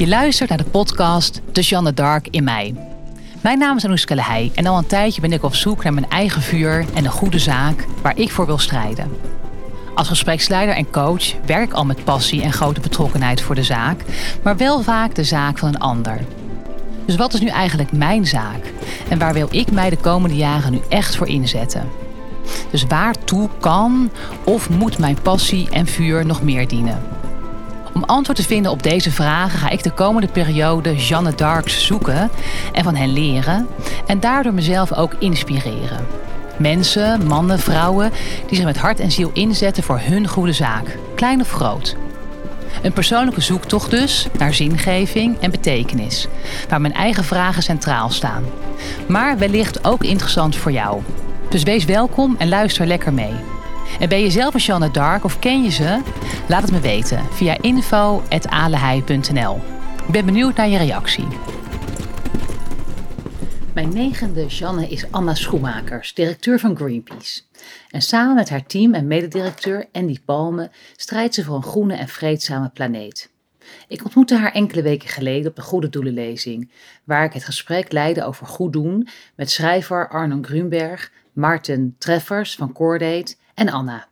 Je luistert naar de podcast De Jeanne Dark in mij. Mijn naam is Anouska Lehey en al een tijdje ben ik op zoek naar mijn eigen vuur en een goede zaak waar ik voor wil strijden. Als gespreksleider en coach werk ik al met passie en grote betrokkenheid voor de zaak, maar wel vaak de zaak van een ander. Dus wat is nu eigenlijk mijn zaak? En waar wil ik mij de komende jaren nu echt voor inzetten? Dus waartoe kan of moet mijn passie en vuur nog meer dienen? Om antwoord te vinden op deze vragen ga ik de komende periode Jeanne Darks zoeken en van hen leren en daardoor mezelf ook inspireren. Mensen, mannen, vrouwen die zich met hart en ziel inzetten voor hun goede zaak, klein of groot. Een persoonlijke zoektocht dus naar zingeving en betekenis, waar mijn eigen vragen centraal staan. Maar wellicht ook interessant voor jou. Dus wees welkom en luister lekker mee. En ben je zelf een Jeanne Dark of ken je ze? Laat het me weten via info.alehei.nl. Ik ben benieuwd naar je reactie. Mijn negende Jeanne is Anna Schoemakers, directeur van Greenpeace. En samen met haar team en mededirecteur Andy Palme strijdt ze voor een groene en vreedzame planeet. Ik ontmoette haar enkele weken geleden op de Goede Doelenlezing, waar ik het gesprek leidde over goed doen met schrijver Arnon Grunberg, Maarten Treffers van Coordate en Anna.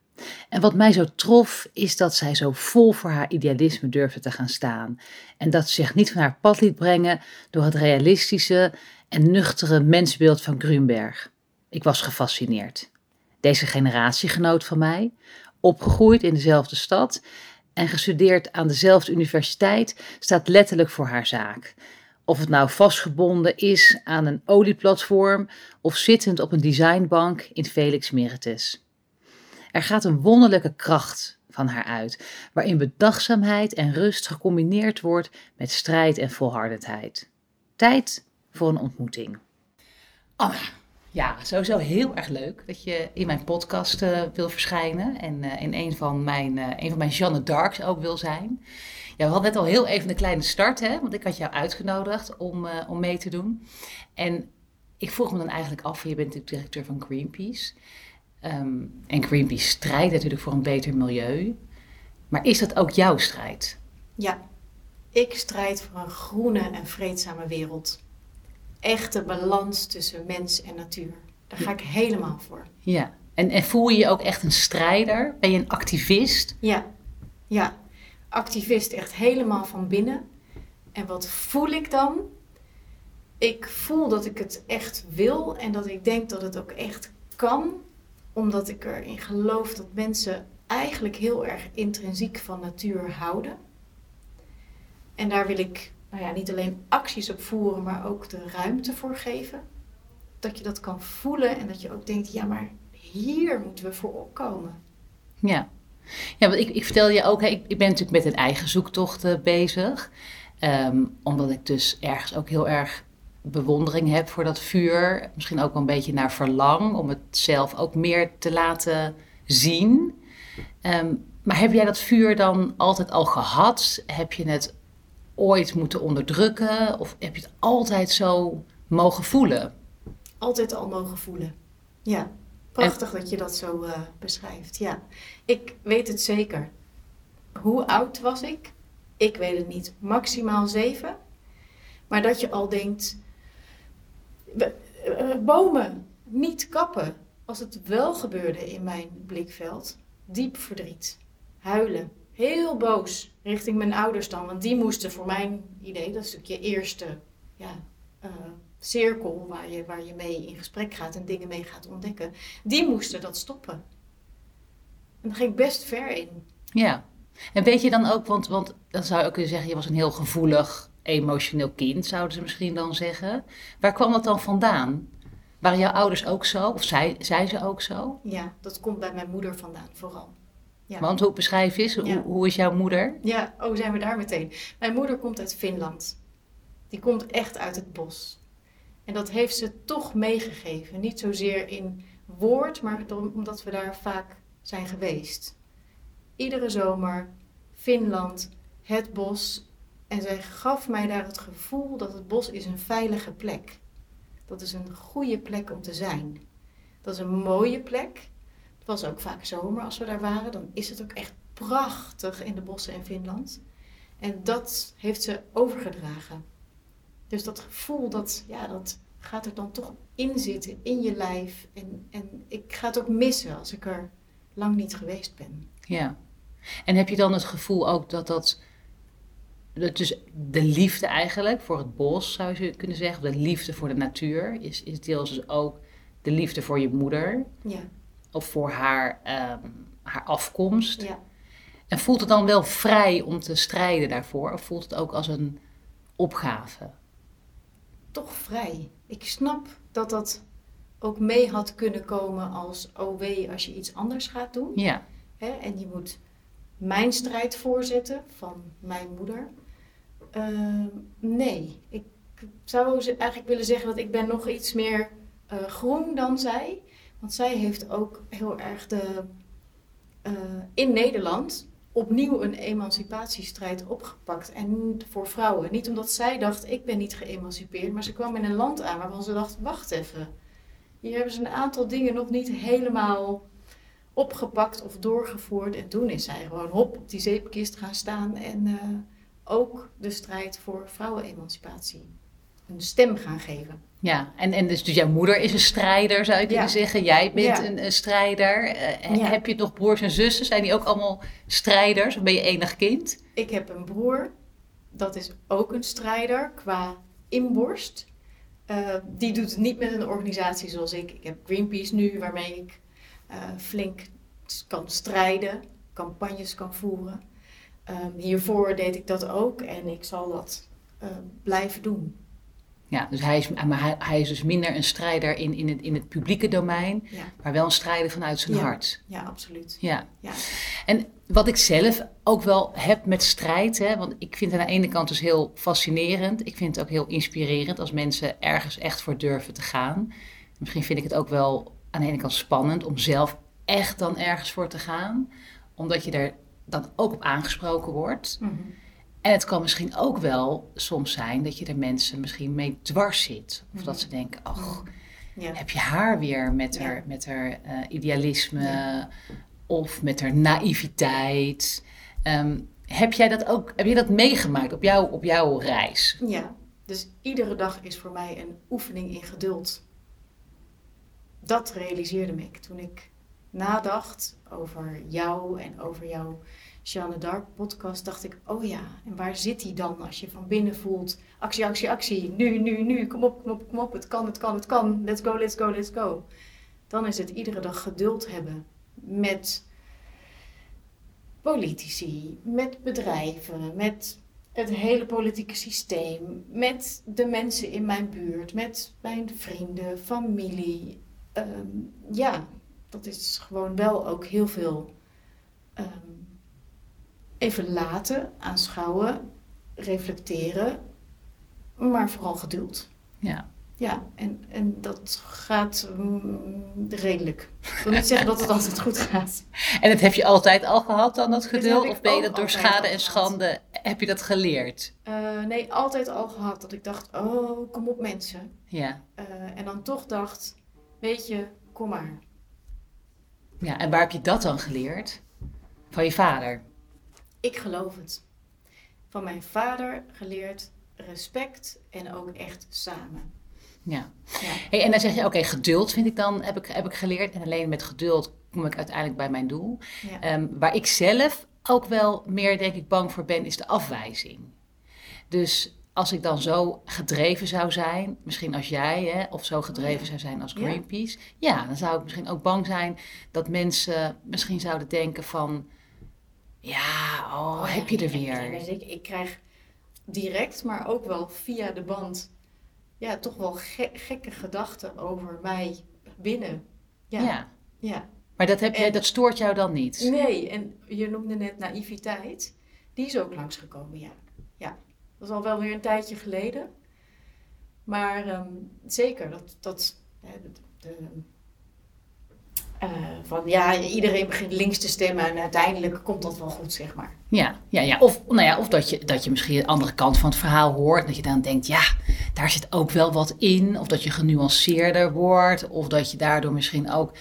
En wat mij zo trof is dat zij zo vol voor haar idealisme durfde te gaan staan en dat ze zich niet van haar pad liet brengen door het realistische en nuchtere mensbeeld van Grunberg. Ik was gefascineerd. Deze generatiegenoot van mij, opgegroeid in dezelfde stad en gestudeerd aan dezelfde universiteit, staat letterlijk voor haar zaak. Of het nou vastgebonden is aan een olieplatform of zittend op een designbank in Felix Meritus. Er gaat een wonderlijke kracht van haar uit, waarin bedachtzaamheid en rust gecombineerd wordt met strijd en volhardendheid. Tijd voor een ontmoeting. Anna, ja, sowieso heel erg leuk dat je in mijn podcast uh, wil verschijnen en uh, in een van mijn, uh, een van mijn Jeanne Darks ook wil zijn. Ja, we hadden net al heel even een kleine start, hè, want ik had jou uitgenodigd om, om mee te doen. En ik vroeg me dan eigenlijk af, je bent natuurlijk directeur van Greenpeace. Um, en Greenpeace strijdt natuurlijk voor een beter milieu. Maar is dat ook jouw strijd? Ja, ik strijd voor een groene en vreedzame wereld. Echte balans tussen mens en natuur. Daar ga ik helemaal voor. Ja, en, en voel je je ook echt een strijder? Ben je een activist? Ja, ja. Activist echt helemaal van binnen. En wat voel ik dan? Ik voel dat ik het echt wil en dat ik denk dat het ook echt kan omdat ik erin geloof dat mensen eigenlijk heel erg intrinsiek van natuur houden. En daar wil ik nou ja, niet alleen acties op voeren, maar ook de ruimte voor geven. Dat je dat kan voelen en dat je ook denkt, ja, maar hier moeten we voor opkomen. Ja, ja want ik, ik vertel je ook, ik, ik ben natuurlijk met een eigen zoektocht bezig. Um, omdat ik dus ergens ook heel erg bewondering heb voor dat vuur. Misschien ook wel een beetje naar verlang om het zelf ook meer te laten zien. Um, maar heb jij dat vuur dan altijd al gehad? Heb je het ooit moeten onderdrukken? Of heb je het altijd zo mogen voelen? Altijd al mogen voelen. Ja, prachtig dat je dat zo uh, beschrijft. Ja, ik weet het zeker. Hoe oud was ik? Ik weet het niet. Maximaal zeven. Maar dat je al denkt, eh, bomen niet kappen. Als het wel gebeurde in mijn blikveld, diep verdriet, huilen, heel boos richting mijn ouders dan, want die moesten voor mijn idee, dat is natuurlijk je eerste ja, uh, cirkel waar je, waar je mee in gesprek gaat en dingen mee gaat ontdekken, die moesten dat stoppen. En daar ging ik best ver in. Ja, en weet je dan ook, want, want dan zou ook kunnen zeggen, je was een heel gevoelig emotioneel kind, zouden ze misschien dan zeggen. Waar kwam dat dan vandaan? Waren jouw ouders ook zo? Of zei, zijn ze ook zo? Ja, dat komt bij mijn moeder vandaan vooral. Ja. Want hoe beschrijf je hoe, ja. hoe is jouw moeder? Ja, oh, zijn we daar meteen. Mijn moeder komt uit Finland. Die komt echt uit het bos. En dat heeft ze toch meegegeven. Niet zozeer in woord, maar omdat we daar vaak zijn geweest. Iedere zomer, Finland, het bos en zij gaf mij daar het gevoel dat het bos is een veilige plek. Dat is een goede plek om te zijn. Dat is een mooie plek. Het was ook vaak zomer als we daar waren. Dan is het ook echt prachtig in de bossen in Finland. En dat heeft ze overgedragen. Dus dat gevoel, dat, ja, dat gaat er dan toch in zitten, in je lijf. En, en ik ga het ook missen als ik er lang niet geweest ben. Ja. En heb je dan het gevoel ook dat dat, dat dus de liefde eigenlijk voor het bos, zou je kunnen zeggen, de liefde voor de natuur, is, is deels dus ook de liefde voor je moeder? Ja. Of voor haar, ehm, haar afkomst? Ja. En voelt het dan wel vrij om te strijden daarvoor? Of voelt het ook als een opgave? Toch vrij. Ik snap dat dat ook mee had kunnen komen als oh wee als je iets anders gaat doen. Ja. Hè? En je moet mijn strijd voorzetten van mijn moeder. Ehm, nee, ik zou eigenlijk willen zeggen dat ik ben nog iets meer eh, groen dan zij. Want zij heeft ook heel erg de, eh, in Nederland opnieuw een emancipatiestrijd opgepakt. En voor vrouwen. Niet omdat zij dacht, ik ben niet geëmancipeerd. Maar ze kwam in een land aan waarvan ze dacht, wacht even. Hier hebben ze een aantal dingen nog niet helemaal opgepakt of doorgevoerd. En toen is zij gewoon hop op die zeepkist gaan staan. En eh, ook de strijd voor vrouwenemancipatie een stem gaan geven. Ja, en, en dus, dus jouw moeder is een strijder, zou je kunnen Ja. zeggen. Jij bent Ja. een, een strijder. Eh, Ja. Heb je nog broers en zussen? Zijn die ook allemaal strijders? Of ben je enig kind? Ik heb een broer, dat is ook een strijder qua inborst. Eh, die doet het niet met een organisatie zoals ik. Ik heb Greenpeace nu, waarmee ik eh, flink kan strijden, campagnes kan voeren. Ehm, hiervoor deed ik dat ook en ik zal dat eh, blijven doen. Ja, dus hij is, maar hij, hij is dus minder een strijder in, in, het, in het publieke domein, Ja, maar wel een strijder vanuit zijn Ja. hart. ja absoluut. Ja. Ja. En wat ik zelf ook wel heb met strijd, hè, want ik vind het aan de ene kant dus heel fascinerend. Ik vind het ook heel inspirerend als mensen ergens echt voor durven te gaan. Misschien vind ik het ook wel aan de ene kant spannend om zelf echt dan ergens voor te gaan, omdat je er dan ook op aangesproken wordt. Mhm. En het kan misschien ook wel soms zijn dat je er mensen misschien mee dwars zit. Of Mhm. dat ze denken, ach, Ja. heb je haar weer met Ja. haar, met haar eh, idealisme Ja. of met haar naïviteit. Ehm, heb jij dat ook, heb je dat meegemaakt op, jou, op jouw reis? Ja, dus iedere dag is voor mij een oefening in geduld. Dat realiseerde me ik toen ik nadacht over jou en over jouw Jeanne d'Arc podcast. Dacht ik, oh ja, en waar zit die dan als je van binnen voelt actie, actie, actie, nu, nu, nu, kom op, kom op, kom op, het kan, het kan, het kan, let's go, let's go, let's go. Dan is het iedere dag geduld hebben met politici, met bedrijven, met het hele politieke systeem, met de mensen in mijn buurt, met mijn vrienden, familie. Ehm, ja, dat is gewoon wel ook heel veel ehm, even laten, aanschouwen, reflecteren, maar vooral geduld. Ja. Ja, en, en dat gaat mm, redelijk. Ik wil niet zeggen dat het altijd goed gaat. En dat heb je altijd al gehad dan, dat geduld? Of ben je dat door schade en gehad. schande, heb je dat geleerd? Eh, nee, altijd al gehad dat ik dacht, oh, kom op mensen. Ja. Eh, en dan toch dacht, weet je, kom maar. Ja. En waar heb je dat dan geleerd? Van je vader? Ik geloof het. Van mijn vader geleerd respect en ook echt samen. Ja. Ja. Hey, en dan zeg je, oké, geduld vind ik dan, heb ik, heb ik geleerd. En alleen met geduld kom ik uiteindelijk bij mijn doel. Ja. Ehm, waar ik zelf ook wel meer, denk ik, bang voor ben, is de afwijzing. Dus als ik dan zo gedreven zou zijn, misschien als jij, hè, of zo gedreven zou zijn als. Greenpeace, ja. dan zou ik misschien ook bang zijn dat mensen misschien zouden denken van, ja, oh, Oh, heb je er weer. ja, ik, ik krijg direct, maar ook wel via de band, ja, toch wel ge- gekke gedachten over mij binnen. Ja. Ja, ja. Maar dat, heb jij, dat stoort jou dan niet? Nee, en je noemde net naïviteit. Die is ook langsgekomen, ja. Dat is al wel weer een tijdje geleden. Maar ehm, zeker, dat, dat de, eh, van ja, iedereen begint links te stemmen en uiteindelijk komt dat wel goed, zeg maar. Ja, ja, ja. Of, nou ja, of dat, je, dat je misschien de andere kant van het verhaal hoort. Dat je dan denkt, ja, daar zit ook wel wat in. Of dat je genuanceerder wordt. Of dat je daardoor misschien ook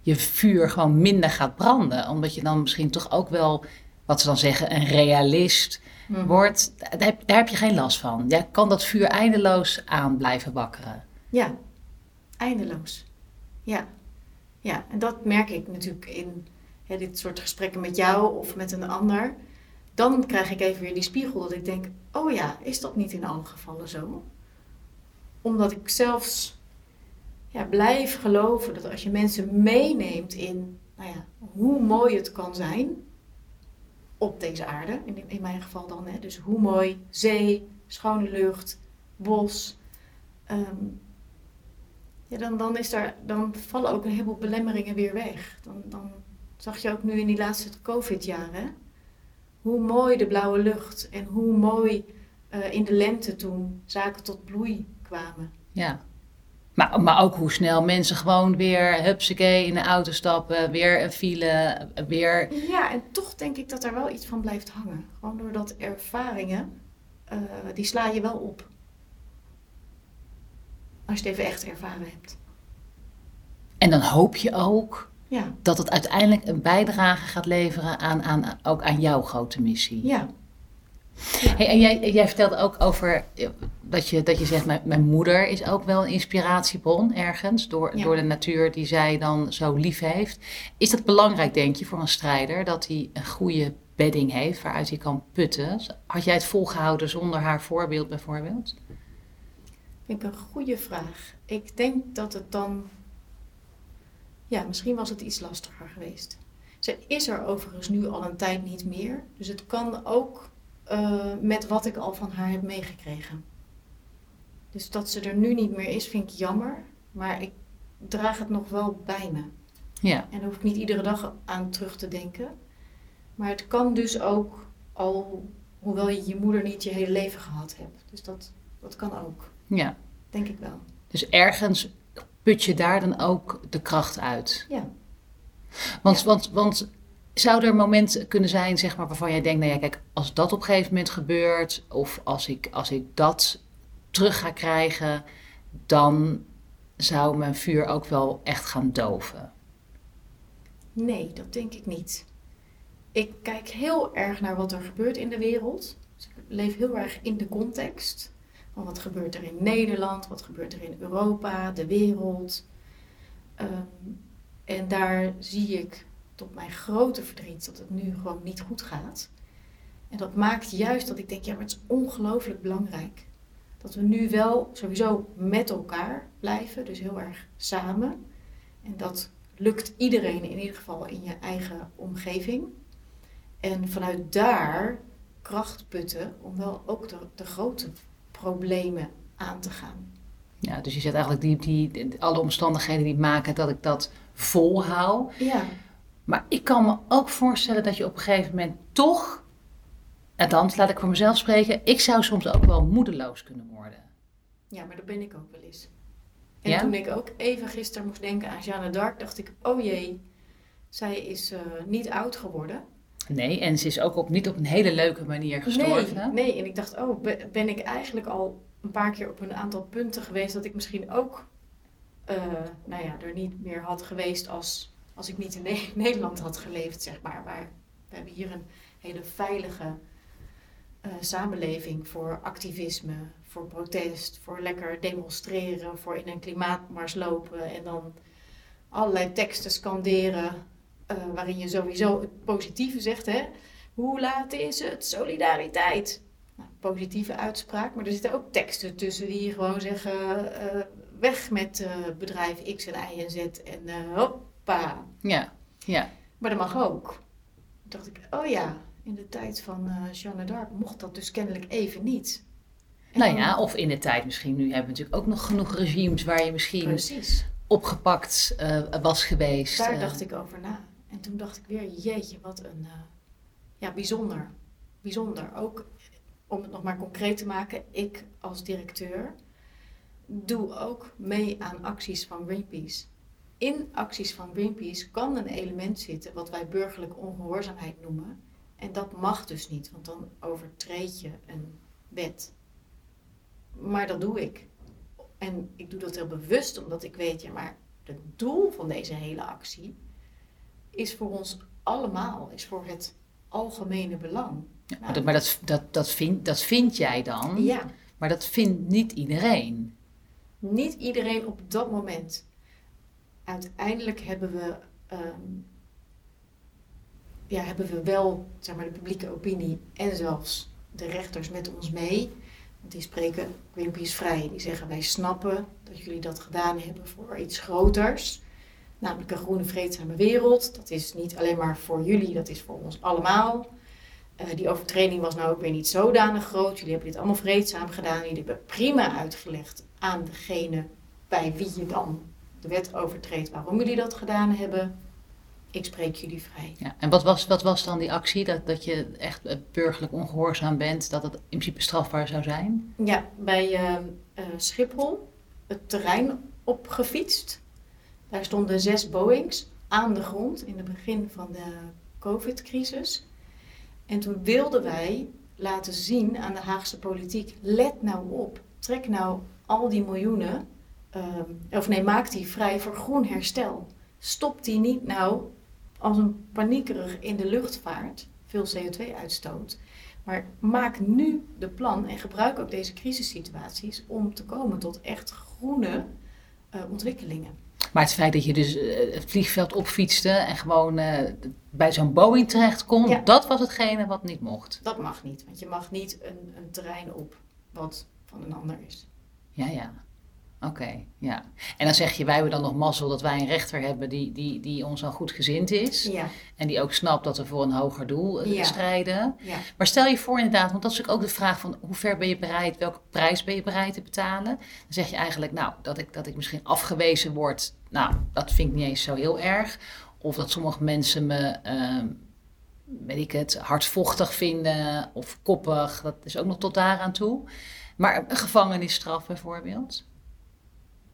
je vuur gewoon minder gaat branden. Omdat je dan misschien toch ook wel wat ze dan zeggen, een realist Mhm. wordt, daar heb, daar heb je geen last van. Jij kan dat vuur eindeloos aan blijven wakkeren. Ja, eindeloos. Ja. ja, en dat merk ik natuurlijk in dit soort gesprekken met jou of met een ander. Dan krijg ik even weer die spiegel dat ik denk, oh ja, is dat niet in alle gevallen zo? Omdat ik zelfs ja, blijf geloven dat als je mensen meeneemt in nou ja, hoe mooi het kan zijn op deze aarde, in, in mijn geval dan, hè, dus hoe mooi zee, schone lucht, bos, ehm, ja, dan, dan, is daar, dan vallen ook een heleboel belemmeringen weer weg. Dan, dan zag je ook nu in die laatste COVID-jaren hoe mooi de blauwe lucht en hoe mooi eh, in de lente toen zaken tot bloei kwamen. Ja. Maar, maar ook hoe snel mensen gewoon weer, hupsakee, in de auto stappen, weer een file, weer... Ja, en toch denk ik dat daar wel iets van blijft hangen. Gewoon doordat ervaringen, eh, die sla je wel op. Als je het even echt ervaren hebt. En dan hoop je ook Ja, dat het uiteindelijk een bijdrage gaat leveren aan, aan, ook aan jouw grote missie. ja, Hey, en jij, jij vertelde ook over eh, dat je, dat je zegt, mijn, mijn moeder is ook wel een inspiratiebron ergens door, Ja. door de natuur die zij dan zo lief heeft. Is dat belangrijk, denk je, voor een strijder, dat hij een goede bedding heeft waaruit hij kan putten? Had jij het volgehouden zonder haar voorbeeld bijvoorbeeld? vind ik een goede vraag. Ik denk dat het dan. Ja, misschien was het iets lastiger geweest. Ze is er overigens nu al een tijd niet meer. Dus het kan ook eh, met wat ik al van haar heb meegekregen. Dus dat ze er nu niet meer is, vind ik jammer. Maar ik draag het nog wel bij me. Ja, En daar hoef ik niet iedere dag aan terug te denken. Maar het kan dus ook al, hoewel je je moeder niet je hele leven gehad hebt. Dus dat, dat kan ook, ja. denk ik wel. Dus ergens put je daar dan ook de kracht uit. Ja. Want, Ja. want, want zou er momenten kunnen zijn, zeg maar, waarvan jij denkt, nou ja, kijk, als dat op een gegeven moment gebeurt, of als ik, als ik dat terug ga krijgen, dan zou mijn vuur ook wel echt gaan doven. Nee, dat denk ik niet. Ik kijk heel erg naar wat er gebeurt in de wereld. Dus ik leef heel erg in de context. Van wat gebeurt er in Nederland, wat gebeurt er in Europa, de wereld. Ehm, en daar zie ik tot mijn grote verdriet dat het nu gewoon niet goed gaat. En dat maakt juist dat ik denk, ja, maar het is ongelooflijk belangrijk. Dat we nu wel sowieso met elkaar blijven, dus heel erg samen. En dat lukt iedereen in ieder geval in je eigen omgeving. En vanuit daar kracht putten om wel ook de, de grote problemen aan te gaan. Ja, dus je zegt eigenlijk die, die, die- alle omstandigheden die maken dat ik dat volhoud. Ja, Maar ik kan me ook voorstellen dat je op een gegeven moment toch, althans laat ik voor mezelf spreken, ik zou soms ook wel moedeloos kunnen worden. ja maar dat ben ik ook wel eens. En Ja? toen ik ook even gisteren moest denken aan Jeanne d'Arc, dacht ik, oh jee, zij is eh, niet oud geworden. Nee, en ze is ook op, niet op een hele leuke manier gestorven. Nee, nee, en ik dacht, oh, be- ben ik eigenlijk al een paar keer op een aantal punten geweest dat ik misschien ook, eh, nou ja, er niet meer had geweest als, als ik niet in Ne- Nederland had geleefd, zeg maar. Maar we hebben hier een hele veilige eh, samenleving voor activisme, voor protest, voor lekker demonstreren, voor in een klimaatmars lopen en dan allerlei teksten scanderen eh, waarin je sowieso het positieve zegt, hè. Hoe laat is het? Solidariteit. Nou, positieve uitspraak, maar er zitten ook teksten tussen die gewoon zeggen: eh, weg met bedrijf X en Y en Z en eh, hoppa. Ja, ja. Maar dat mag ook. Toen dacht ik: oh ja, in de tijd van eh Jeanne d'Arc mocht dat dus kennelijk even niet. En Nou ja, of in de tijd misschien, nu hebben we natuurlijk ook nog genoeg regimes waar je misschien precies. opgepakt eh, was geweest. Daar eh. dacht ik over na. En toen dacht ik weer: jeetje, wat een ja, bijzonder. Bijzonder. Ook om het nog maar concreet te maken, ik als directeur doe ook mee aan acties van Greenpeace. In acties van Greenpeace kan een element zitten wat wij burgerlijke ongehoorzaamheid noemen. En dat mag dus niet, want dan overtreed je een wet. Maar dat doe ik. En ik doe dat heel bewust, omdat ik weet, ja, maar het doel van deze hele actie is voor ons allemaal, is voor het algemene belang. Ja, Nou, maar dat, maar dat, dat, dat, vind, dat vind jij dan, Ja, maar dat vindt niet iedereen. niet iedereen op dat moment. Uiteindelijk hebben we, ehm, ja, hebben we wel zeg maar, de publieke opinie en zelfs de rechters met ons mee. Want die spreken Greenpeace vrij. Die zeggen wij snappen dat jullie dat gedaan hebben voor iets groters. Namelijk een groene vreedzame wereld. Dat is niet alleen maar voor jullie, dat is voor ons allemaal. Eh, die overtreding was nou ook weer niet zodanig groot. Jullie hebben dit allemaal vreedzaam gedaan. Jullie hebben prima uitgelegd aan degene bij wie je dan de wet overtreedt waarom jullie dat gedaan hebben. Ik spreek jullie vrij. Ja, en wat was, wat was dan die actie? Dat, dat je echt eh, burgerlijk ongehoorzaam bent, dat het in principe strafbaar zou zijn? Ja, bij eh, eh, Schiphol het terrein opgefietst. Daar stonden zes Boeings aan de grond in het begin van de COVID-crisis. En toen wilden wij laten zien aan de Haagse politiek: let nou op, trek nou al die miljoenen, ehm, of nee, maak die vrij voor groen herstel. Stop die niet nou als een paniekerig in de luchtvaart, veel CO2-uitstoot. Maar maak nu de plan en gebruik ook deze crisissituaties om te komen tot echt groene eh, ontwikkelingen. Maar het feit dat je dus eh, het vliegveld opfietste en gewoon eh, bij zo'n Boeing terecht kon, Ja. dat was hetgene wat niet mocht. Dat mag niet, want je mag niet een, een terrein op wat van een ander is. Ja, ja. Oké, ja. En dan zeg je, wij hebben dan nog mazzel dat wij een rechter hebben die, die, die ons dan goed gezind is. Ja, En die ook snapt dat we voor een hoger doel eh, Ja. strijden. ja, Maar stel je voor inderdaad, want dat is ook ook de vraag van hoe ver ben je bereid, welke prijs ben je bereid te betalen? Dan zeg je eigenlijk, nou, dat ik, dat ik misschien afgewezen word, nou, dat vind ik niet eens zo heel erg. Of dat sommige mensen me, ehm, weet ik het, hardvochtig vinden of koppig, dat is ook nog tot daaraan toe. Maar een gevangenisstraf bijvoorbeeld.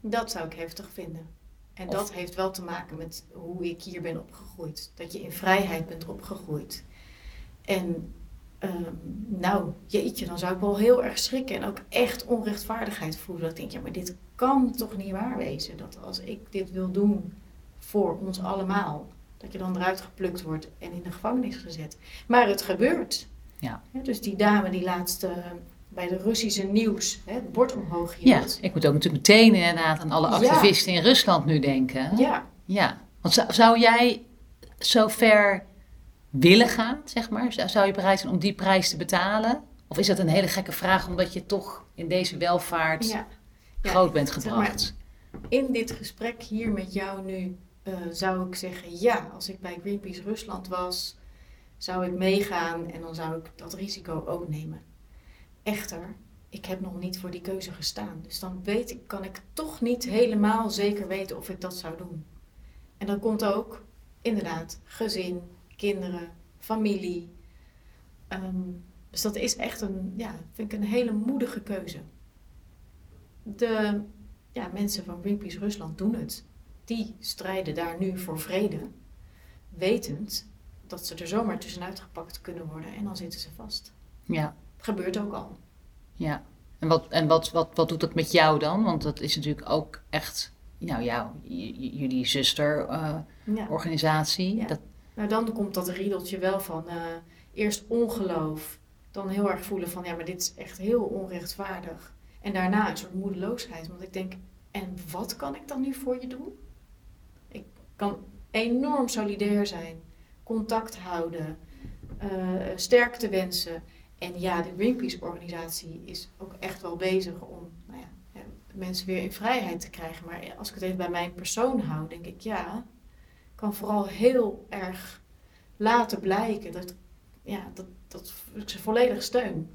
Dat zou ik heftig vinden. En Of- dat heeft wel te maken met hoe ik hier ben opgegroeid. Dat je in vrijheid bent opgegroeid. En ehm, nou, jeetje, dan zou ik wel heel erg schrikken en ook echt onrechtvaardigheid voelen. Dat ik denk, ja, maar dit kan toch niet waar wezen? Dat als ik dit wil doen voor ons allemaal, dat je dan eruit geplukt wordt en in de gevangenis gezet. Maar het gebeurt. Ja. dus die dame die laatst eh, bij de Russische nieuws hè, het bord omhoog Ja, hield. ik moet ook natuurlijk meteen inderdaad aan alle Ja. activisten in Rusland nu denken. Ja, Ja, want zou, zou jij zo ver willen gaan, zeg maar? Zou, zou je bereid zijn om die prijs te betalen? Of is dat een hele gekke vraag omdat je toch in deze welvaart ja. Ja, groot bent zeg maar, gebracht? in dit gesprek hier met jou nu eh, zou ik zeggen: ja, als ik bij Greenpeace Rusland was, zou ik meegaan en dan zou ik dat risico ook nemen. Echter, ik heb nog niet voor die keuze gestaan. Dus dan weet ik, kan ik toch niet helemaal zeker weten of ik dat zou doen. En dan komt ook inderdaad gezin, kinderen, familie. Ehm, dus dat is echt een, ja, vind ik een hele moedige keuze. De ja, mensen van Greenpeace Rusland doen het. Die strijden daar nu voor vrede, wetend dat ze er zomaar tussenuit gepakt kunnen worden en dan zitten ze vast. Ja, Gebeurt ook al. ja. En, wat, en wat, wat, wat doet dat met jou dan? Want dat is natuurlijk ook echt, nou ja, j- j- jullie zusterorganisatie. Ja. Dat, Nou, dan komt dat riedeltje wel van eh, eerst ongeloof, dan heel erg voelen van ja, maar dit is echt heel onrechtvaardig. En daarna een soort moedeloosheid, want ik denk, en wat kan ik dan nu voor je doen? Ik kan enorm solidair zijn, contact houden, eh, sterkte wensen. En ja, de Greenpeace-organisatie is ook echt wel bezig om nou ja, mensen weer in vrijheid te krijgen. Maar als ik het even bij mijn persoon hou, denk ik ja, kan vooral heel erg laten blijken dat, ja, dat, dat ik ze volledig steun.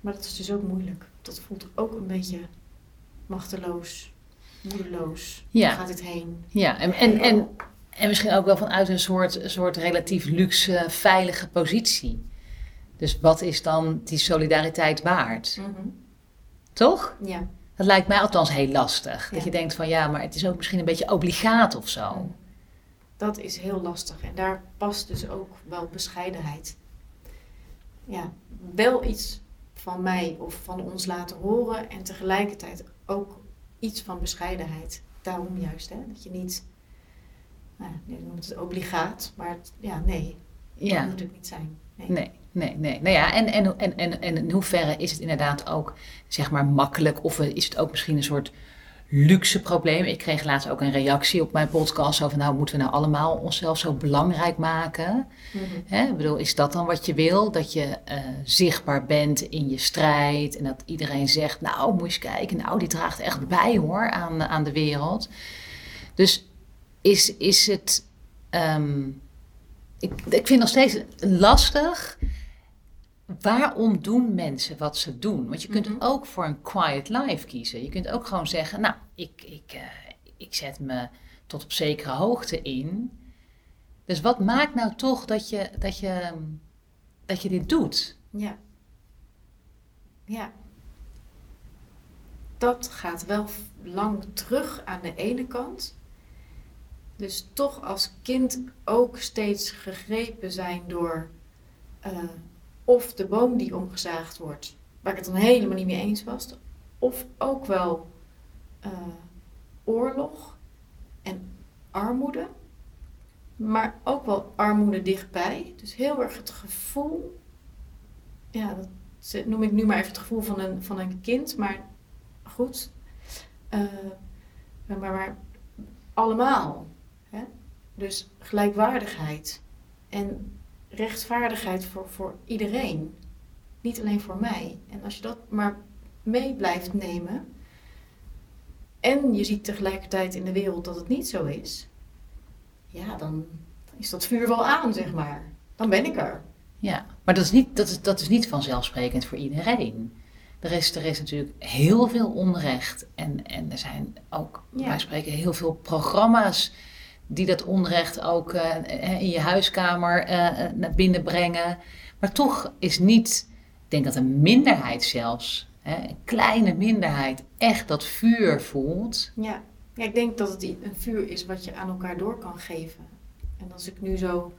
Maar dat is dus ook moeilijk. Dat voelt ook een beetje machteloos, moedeloos. Ja. Waar gaat het heen? ja, en, en, en, en misschien ook wel vanuit een soort, soort relatief luxe, veilige positie. Dus wat is dan die solidariteit waard? Mhm. Toch? Ja. Dat lijkt mij althans heel lastig. Dat je denkt van ja, maar het is ook misschien een beetje obligaat of zo. Dat is heel lastig. En daar past dus ook wel bescheidenheid. Ja, wel iets van mij of van ons laten horen. En tegelijkertijd ook iets van bescheidenheid. Daarom juist, hè. Dat je niet nou, je noemt het obligaat, maar het- ja, nee, Ja. dat moet het niet zijn. Nee. Nee, nee, nee. Nou ja, en, en, en, en, en in hoeverre is het inderdaad ook, zeg maar, makkelijk? Of is het ook misschien een soort luxe probleem? Ik kreeg laatst ook een reactie op mijn podcast over, nou, moeten we nou allemaal onszelf zo belangrijk maken? Mhm. Hè? Ik bedoel, is dat dan wat je wil? Dat je eh, zichtbaar bent in je strijd en dat iedereen zegt, nou, moet je eens kijken, nou, die draagt echt bij hoor aan, aan de wereld. Dus is, is het. ehm, ik, ik vind nog steeds lastig. Waarom doen mensen wat ze doen? Want je kunt Mhm. ook voor een quiet life kiezen. Je kunt ook gewoon zeggen: Nou, ik, ik, eh, ik zet me tot op zekere hoogte in. Dus wat maakt nou toch dat je, dat je, dat je dit doet? Ja. Ja. Dat gaat wel lang terug aan de ene kant. Dus toch als kind ook steeds gegrepen zijn door eh, of de boom die omgezaagd wordt, waar ik het dan helemaal niet mee eens was, of ook wel eh, oorlog en armoede, maar ook wel armoede dichtbij. Dus heel erg het gevoel ja, dat noem ik nu maar even het gevoel van een, van een kind, maar goed. Eh, maar, maar allemaal. Dus gelijkwaardigheid en rechtvaardigheid voor, voor iedereen. Niet alleen voor mij. En als je dat maar mee blijft nemen. En je ziet tegelijkertijd in de wereld dat het niet zo is. Ja, dan is dat vuur wel aan, zeg maar. Dan ben ik er. Ja, maar dat is niet, dat is, dat is niet vanzelfsprekend voor iedereen. Er is, er is natuurlijk heel veel onrecht. En, en er zijn ook, Ja. wij spreken, heel veel programma's die dat onrecht ook eh, in je huiskamer eh, eh, naar binnen brengen. Maar toch is niet, ik denk dat een minderheid zelfs, hè, een kleine minderheid, echt dat vuur voelt. Ja. ja, ik denk dat het een vuur is wat je aan elkaar door kan geven. En als ik nu zo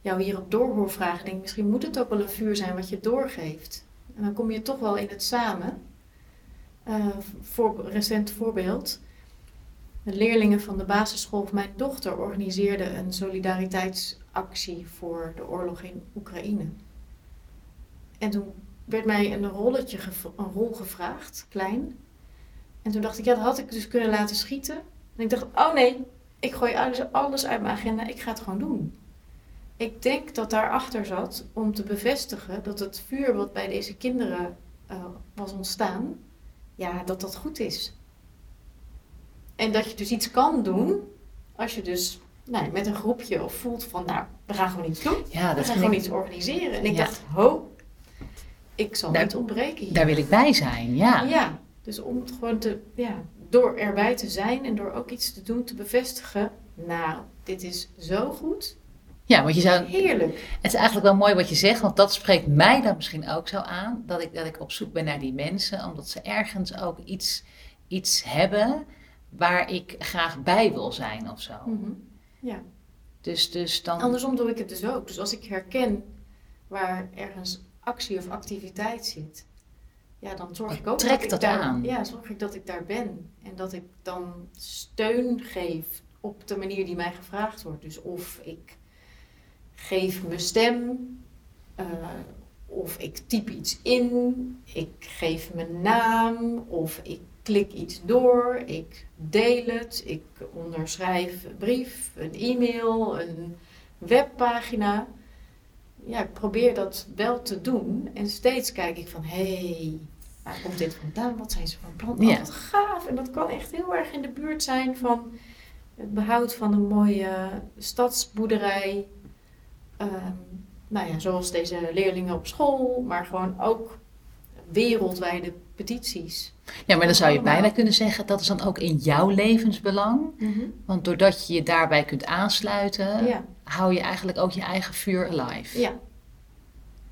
jou hierop door hoor vragen, denk ik misschien moet het ook wel een vuur zijn wat je doorgeeft. En dan kom je toch wel in het samen. Eh, voor, recent voorbeeld. De leerlingen van de basisschool van mijn dochter organiseerden een solidariteitsactie voor de oorlog in Oekraïne. En toen werd mij een rolletje, een rol gevraagd, klein. En toen dacht ik, ja, dat had ik dus kunnen laten schieten. En ik dacht, oh nee, ik gooi alles, alles uit mijn agenda, ik ga het gewoon doen. Ik denk dat daarachter zat om te bevestigen dat het vuur wat bij deze kinderen eh, was ontstaan, ja, dat dat goed is. En dat je dus iets kan doen als je dus nou, met een groepje of voelt van, nou, we gaan gewoon iets doen. Ja, We dat gaan vind gewoon ik, iets organiseren. En ik Ja. dacht, ho, ik zal Daar- niet ontbreken hier. daar wil ik bij zijn, ja. Ja, dus om het gewoon te, ja, door erbij te zijn en door ook iets te doen, te bevestigen. Nou, dit is zo goed. Ja, want je zou, Heerlijk. Het is eigenlijk wel mooi wat je zegt, want dat spreekt mij dan misschien ook zo aan. Dat ik, dat ik op zoek ben naar die mensen, omdat ze ergens ook iets, iets hebben waar ik graag bij wil zijn of zo. Mhm. Ja. Dus, dus dan. Andersom doe ik het dus ook. Dus als ik herken waar ergens actie of activiteit zit, ja, dan zorg ik ook Trekt dat, dat ik daar, aan. Ja, zorg ik dat ik daar ben. En dat ik dan steun geef op de manier die mij gevraagd wordt. Dus of ik geef mijn stem, eh, of ik typ iets in, ik geef mijn naam, of ik klik iets door, ik deel het, ik onderschrijf een brief, een e-mail, een webpagina. Ja, ik probeer dat wel te doen en steeds kijk ik van, hé, hey, waar komt dit vandaan? Wat zijn ze van plan? Oh, Ja. wat gaaf! En dat kan echt heel erg in de buurt zijn van het behoud van een mooie stadsboerderij. Ehm, nou ja, zoals deze leerlingen op school, maar gewoon ook wereldwijde petities. ja, maar dan zou je bijna kunnen zeggen dat is dan ook in jouw levensbelang. Want doordat je je daarbij kunt aansluiten, Ja, hou je eigenlijk ook je eigen vuur alive. ja,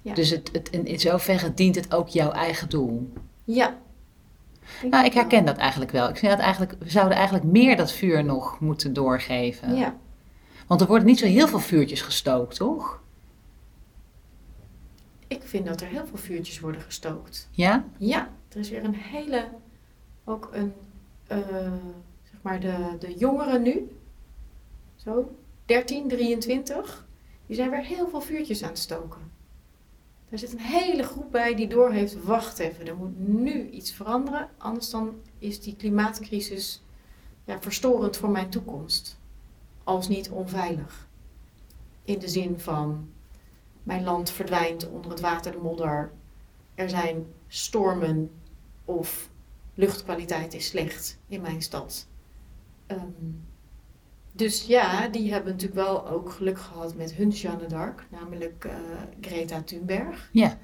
Ja. Dus het, het, in, in zoverre dient het ook jouw eigen doel. ja. Nou, ik herken dat eigenlijk wel. Ik vind dat eigenlijk, we zouden eigenlijk meer dat vuur nog moeten doorgeven. Ja, Want er worden niet zo heel veel vuurtjes gestookt, toch? ik vind dat er heel veel vuurtjes worden gestookt. Ja? Ja, er is weer een hele, ook een, eh, zeg maar de, de jongeren nu. zo 13, 23, die zijn weer heel veel vuurtjes aan het stoken. Er zit een hele groep bij die doorheeft, wacht even, er moet nu iets veranderen, anders dan is die klimaatcrisis ja, verstorend voor mijn toekomst. Als niet onveilig. In de zin van, mijn land verdwijnt onder het water, de modder, er zijn stormen of luchtkwaliteit is slecht in mijn stad. Ehm, dus ja, die hebben natuurlijk wel ook geluk gehad met hun Jeanne d'Arc, namelijk uh, Greta Thunberg. Ja.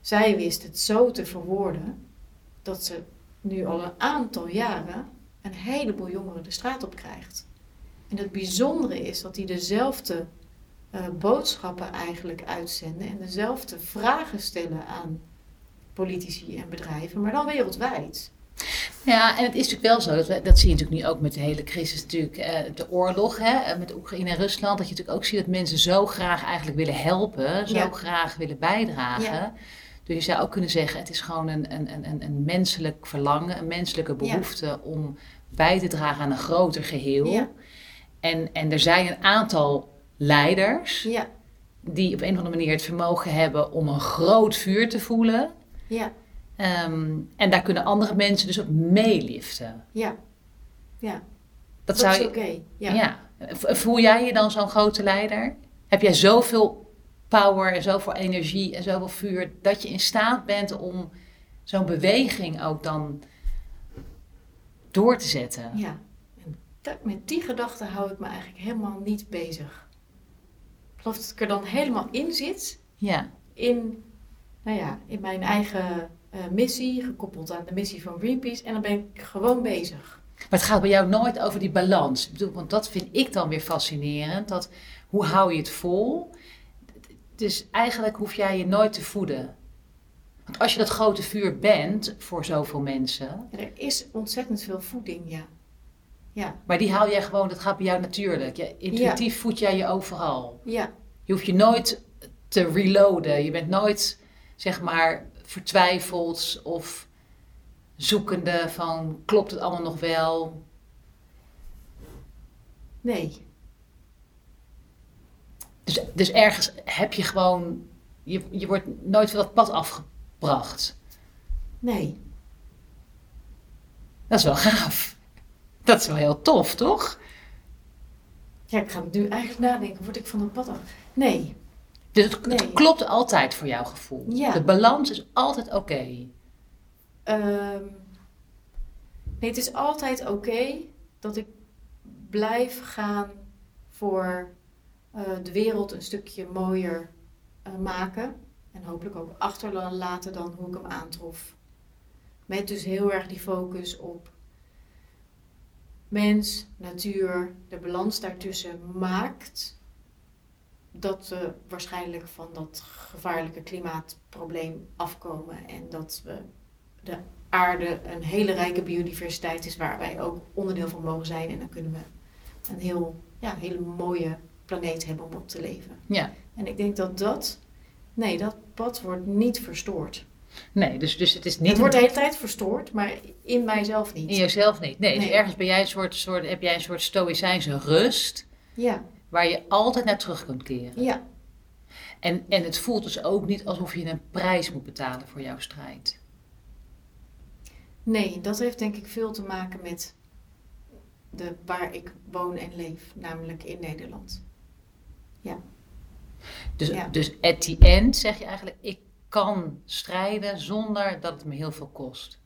Zij wist het zo te verwoorden dat ze nu al een aantal jaren een heleboel jongeren de straat op krijgt. En het bijzondere is dat die dezelfde uh, boodschappen eigenlijk uitzenden en dezelfde vragen stellen aan politici en bedrijven, maar dan wereldwijd. Ja, en het is natuurlijk wel zo, dat, dat zie je natuurlijk nu ook met de hele crisis, natuurlijk eh, de oorlog hè, eh, met Oekraïne en Rusland, dat je natuurlijk ook ziet dat mensen zo graag eigenlijk willen helpen, zo graag willen bijdragen. Dus je zou ook kunnen zeggen, het is gewoon een, een, een, een menselijk verlangen, een menselijke behoefte om bij te dragen aan een groter geheel. En, en er zijn een aantal leiders die op een of andere manier het vermogen hebben om een groot vuur te voelen. Ja. Ehm, en daar kunnen andere mensen dus op meeliften. Ja, ja. Dat, dat is oké. Ja. ja. Voel jij je dan zo'n grote leider? Heb jij zoveel power en zoveel energie en zoveel vuur dat je in staat bent om zo'n beweging ook dan door te zetten? Ja, dat, met die gedachte hou ik me eigenlijk helemaal niet bezig. Ik geloof dat ik er dan helemaal in zit. Ja. In, nou ja, in mijn eigen uh, missie, gekoppeld aan de missie van Greenpeace. En dan ben ik gewoon bezig. Maar het gaat bij jou nooit over die balans. Ik bedoel, want dat vind ik dan weer fascinerend. Dat, hoe hou je het vol? Dus eigenlijk hoef jij je nooit te voeden. Want als je dat grote vuur bent voor zoveel mensen. er is ontzettend veel voeding, ja. ja. Maar die haal jij gewoon, dat gaat bij jou natuurlijk. Ja, intuïtief voed jij je overal. Ja. Je hoeft je nooit te reloaden. Je bent nooit, zeg maar, vertwijfeld of zoekende van klopt het allemaal nog wel? Nee. Dus, dus ergens heb je gewoon, je, je wordt nooit van dat pad afgebracht. Nee. Dat is wel gaaf. Dat is wel heel tof, toch? Ja, ik ga nu eigenlijk nadenken, word ik van dat pad af? Nee. Dus het, klopt altijd voor jouw gevoel. Ja. De balans is altijd oké. Ehm, nee, het is altijd oké dat ik blijf gaan voor uh, de wereld een stukje mooier uh, maken. En hopelijk ook achterlaten dan hoe ik hem aantrof. Met dus heel erg die focus op mens, natuur, de balans daartussen maakt dat we waarschijnlijk van dat gevaarlijke klimaatprobleem afkomen en dat we de aarde een hele rijke biodiversiteit is waar wij ook onderdeel van mogen zijn en dan kunnen we een heel, ja, hele mooie planeet hebben om op te leven. Ja. En ik denk dat dat, nee, dat pad wordt niet verstoord. Nee, dus, dus het is niet... Het wordt de hele tijd verstoord, maar in mijzelf niet. In jezelf niet. Nee, dus ergens ben jij een soort, soort, heb jij een soort stoïcijnse rust. Ja waar je altijd naar terug kunt keren. Ja. En, en het voelt dus ook niet alsof je een prijs moet betalen voor jouw strijd. Nee, dat heeft denk ik veel te maken met de, waar ik woon en leef, namelijk in Nederland. Ja. Dus, dus at the end zeg je eigenlijk, ik kan strijden zonder dat het me heel veel kost.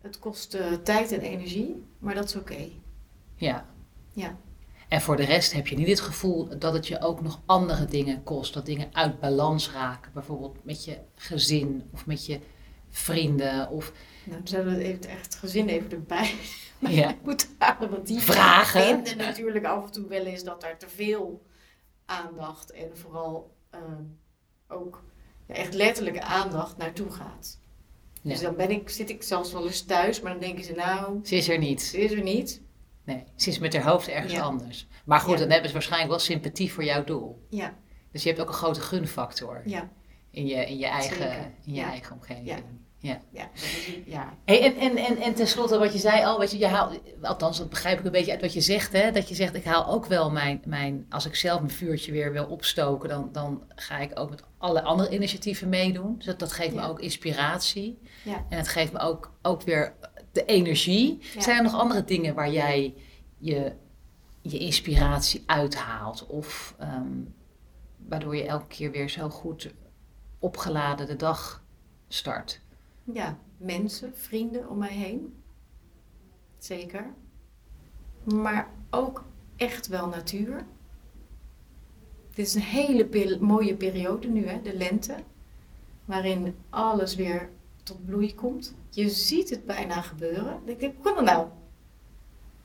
Het kost uh, tijd en energie, maar dat is oké. Ja. Ja. En voor de rest heb je niet het gevoel dat het je ook nog andere dingen kost. Dat dingen uit balans raken. Bijvoorbeeld met je gezin of met je vrienden. Of... Nou, dan zouden we het echt gezin even erbij ja. moeten halen. Want die vragen vinden natuurlijk af en toe wel eens dat er te veel aandacht en vooral ehm, ook ja, echt letterlijke aandacht naartoe gaat. Dus dan ben ik, zit ik zelfs wel eens thuis, maar dan denken ze nou... Ze is er niet. Ze is er niet. Nee, ze is met haar hoofd ergens anders. Maar goed, dan hebben ze waarschijnlijk wel sympathie voor jouw doel. Ja. Dus je hebt ook een grote gunfactor ja. in, je, in, je eigen, in je eigen omgeving. Ja. Ja. Ja. Hey, en, en, en, en tenslotte, wat je zei al, weet je, je haalt, althans dat begrijp ik een beetje uit wat je zegt, hè, dat je zegt, ik haal ook wel mijn, mijn als ik zelf mijn vuurtje weer wil opstoken, dan, dan ga ik ook met alle andere initiatieven meedoen. Dus dat, dat geeft me ook inspiratie. Ja. En het geeft me ook, ook weer de energie. Ja. Zijn er nog andere dingen waar jij je, je inspiratie uithaalt? Of ehm, waardoor je elke keer weer zo goed opgeladen de dag start? ja, mensen, vrienden om mij heen. Zeker. Maar ook echt wel natuur. Dit is een hele mooie periode nu, hè, de lente. Waarin alles weer tot bloei komt. Je ziet het bijna gebeuren. Ik denk, hoe kan dat nou?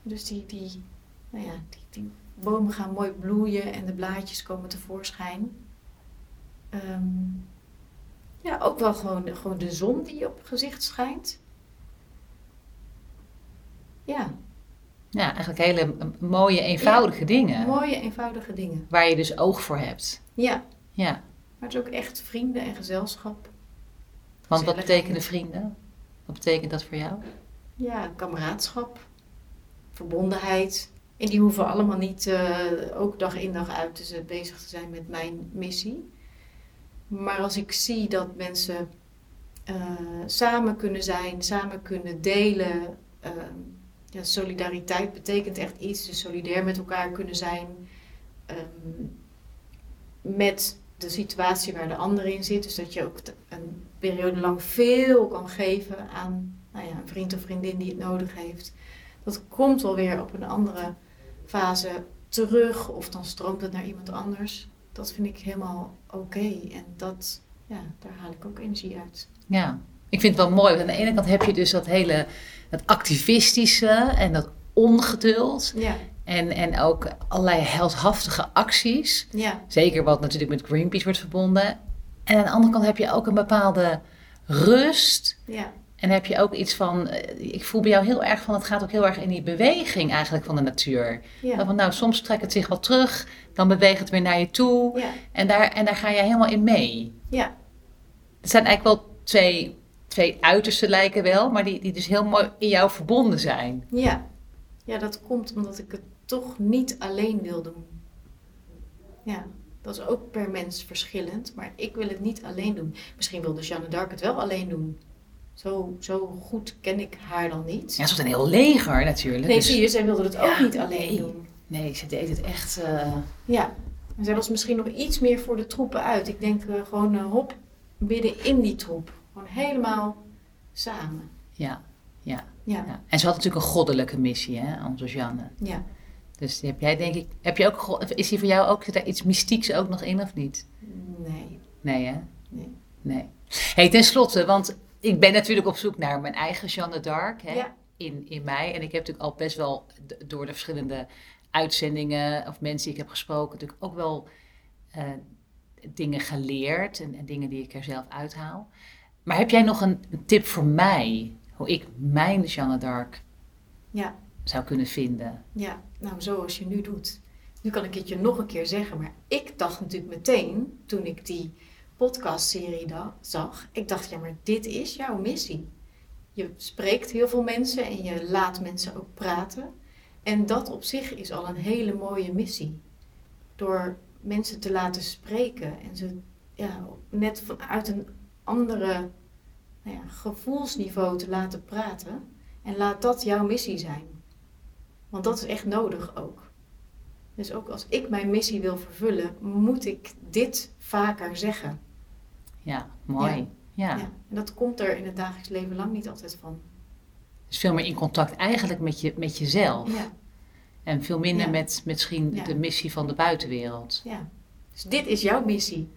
Dus die, die, nou ja, die, die bomen gaan mooi bloeien en de blaadjes komen tevoorschijn. Ehm, ja, ook wel gewoon, gewoon de zon die op het gezicht schijnt. Ja, Ja, eigenlijk hele mooie, eenvoudige dingen. mooie, eenvoudige dingen. Waar je dus oog voor hebt. Ja, Ja. maar het is ook echt vrienden en gezelschap. Want wat betekenen vrienden? Wat betekent dat voor jou? Ja, kameraadschap, verbondenheid. En die hoeven allemaal niet eh, ook dag in dag uit dus, bezig te zijn met mijn missie. Maar als ik zie dat mensen eh, samen kunnen zijn, samen kunnen delen. ehm, ja, solidariteit betekent echt iets. Dus solidair met elkaar kunnen zijn. ehm, met de situatie waar de ander in zit. Dus dat je ook een periode lang veel kan geven aan nou ja, een vriend of vriendin die het nodig heeft. Dat komt wel weer op een andere fase terug. Of dan stroomt het naar iemand anders. Dat vind ik helemaal oké. En dat, ja, daar haal ik ook energie uit. Ja, ik vind het wel mooi. Want aan de ene kant heb je dus dat hele dat activistische en dat ongeduld. Ja, En, en ook allerlei heldhaftige acties. ja, Zeker wat natuurlijk met Greenpeace wordt verbonden. En aan de andere kant heb je ook een bepaalde rust. ja, En heb je ook iets van, eh, ik voel bij jou heel erg van, het gaat ook heel erg in die beweging eigenlijk van de natuur. ja. Van, nou, soms trekt het zich wat terug, dan beweegt het weer naar je toe. Ja, En daar, en daar ga jij helemaal in mee. ja, Het zijn eigenlijk wel twee, twee uitersten lijken wel, maar die, die dus heel mooi in jou verbonden zijn. ja. Ja, dat komt omdat ik het toch niet alleen wil doen. Ja, dat is ook per mens verschillend, maar ik wil het niet alleen doen. Misschien wilde Jeanne d'Arc het wel alleen doen. Zo, zo goed ken ik haar dan niet. Ja, ze was een heel leger natuurlijk. nee, dus- zie je, zij wilde het ook Ja, niet alleen nee. doen. Nee, ze deed het echt. eh, Ja, en zij was misschien nog iets meer voor de troepen uit. Ik denk eh, gewoon eh, hop, midden in die troep. Gewoon helemaal samen. ja, ja, Ja, ja. En ze had natuurlijk een goddelijke missie, hè, onze Jeanne. ja. Dus heb jij denk ik, heb je ook, is die voor jou ook, zit daar iets mystieks ook nog in of niet? Nee, Nee, hè? nee. Nee. hey, ten slotte, want ik ben natuurlijk op zoek naar mijn eigen Jeanne d'Arc hè, Ja. in, in mij. En ik heb natuurlijk al best wel door de verschillende uitzendingen of mensen die ik heb gesproken, natuurlijk ook wel eh, dingen geleerd en, en dingen die ik er zelf uithaal. Maar heb jij nog een, een tip voor mij, hoe ik mijn Jeanne d'Arc Ja, zou kunnen vinden? ja. Nou, zoals je nu doet. Nu kan ik het je nog een keer zeggen, maar ik dacht natuurlijk meteen, toen ik die podcastserie zag, ik dacht, ja, maar dit is jouw missie. Je spreekt heel veel mensen en je laat mensen ook praten. En dat op zich is al een hele mooie missie. Door mensen te laten spreken en ze ja, net vanuit een andere nou ja, gevoelsniveau te laten praten. En laat dat jouw missie zijn. Want dat is echt nodig ook. Dus ook als ik mijn missie wil vervullen, moet ik dit vaker zeggen. Ja, mooi. Ja. Ja. En dat komt er in het dagelijks leven lang niet altijd van. Dus veel meer in contact eigenlijk met, je, met jezelf. Ja, En veel minder met misschien de missie van de buitenwereld. ja. Dus dit is jouw missie.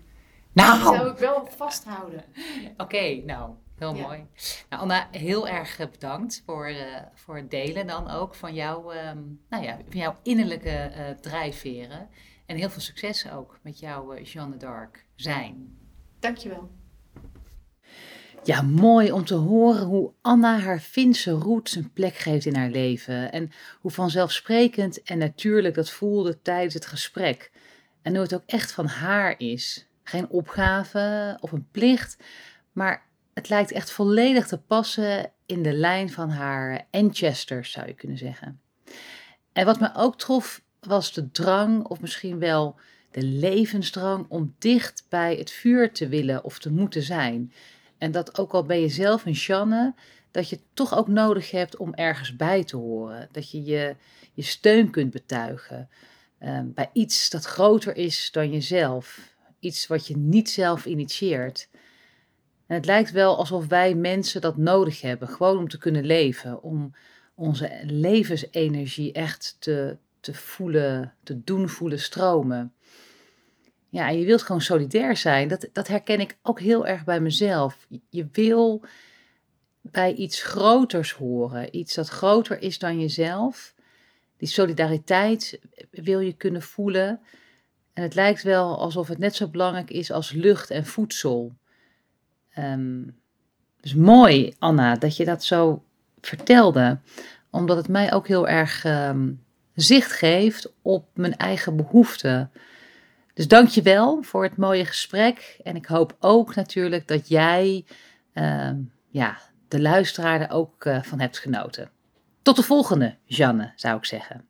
Die zou Nou, ik wel vasthouden. oké, nou, heel Ja. mooi. Nou, Anna, heel erg eh, bedankt voor, eh, voor het delen dan ook van, jouw, ehm, nou ja, van jouw innerlijke eh, drijfveren. En heel veel succes ook met jouw eh, Jeanne d'Arc zijn. Dankjewel. Ja, mooi om te horen hoe Anna haar Finse roots een plek geeft in haar leven. En hoe vanzelfsprekend en natuurlijk dat voelde tijdens het gesprek. En hoe het ook echt van haar is. Geen opgave of een plicht, maar het lijkt echt volledig te passen in de lijn van haar ancestors, zou je kunnen zeggen. En wat me ook trof, was de drang, of misschien wel de levensdrang, om dicht bij het vuur te willen of te moeten zijn. En dat ook al ben je zelf een Shanne, dat je toch ook nodig hebt om ergens bij te horen. Dat je je, je steun kunt betuigen ehm, bij iets dat groter is dan jezelf. Iets wat je niet zelf initieert. En het lijkt wel alsof wij mensen dat nodig hebben, gewoon om te kunnen leven, om onze levensenergie echt te, te voelen, te doen voelen stromen. Ja, en je wilt gewoon solidair zijn. Dat, dat herken ik ook heel erg bij mezelf. Je wil bij iets groters horen, iets dat groter is dan jezelf. Die solidariteit wil je kunnen voelen. En het lijkt wel alsof het net zo belangrijk is als lucht en voedsel. Um, dus mooi, Anna, dat je dat zo vertelde, omdat het mij ook heel erg ehm, zicht geeft op mijn eigen behoeften. Dus dank je wel voor het mooie gesprek. En ik hoop ook natuurlijk dat jij ehm, ja, de luisteraar er ook uh, van hebt genoten. Tot de volgende, Janne, zou ik zeggen.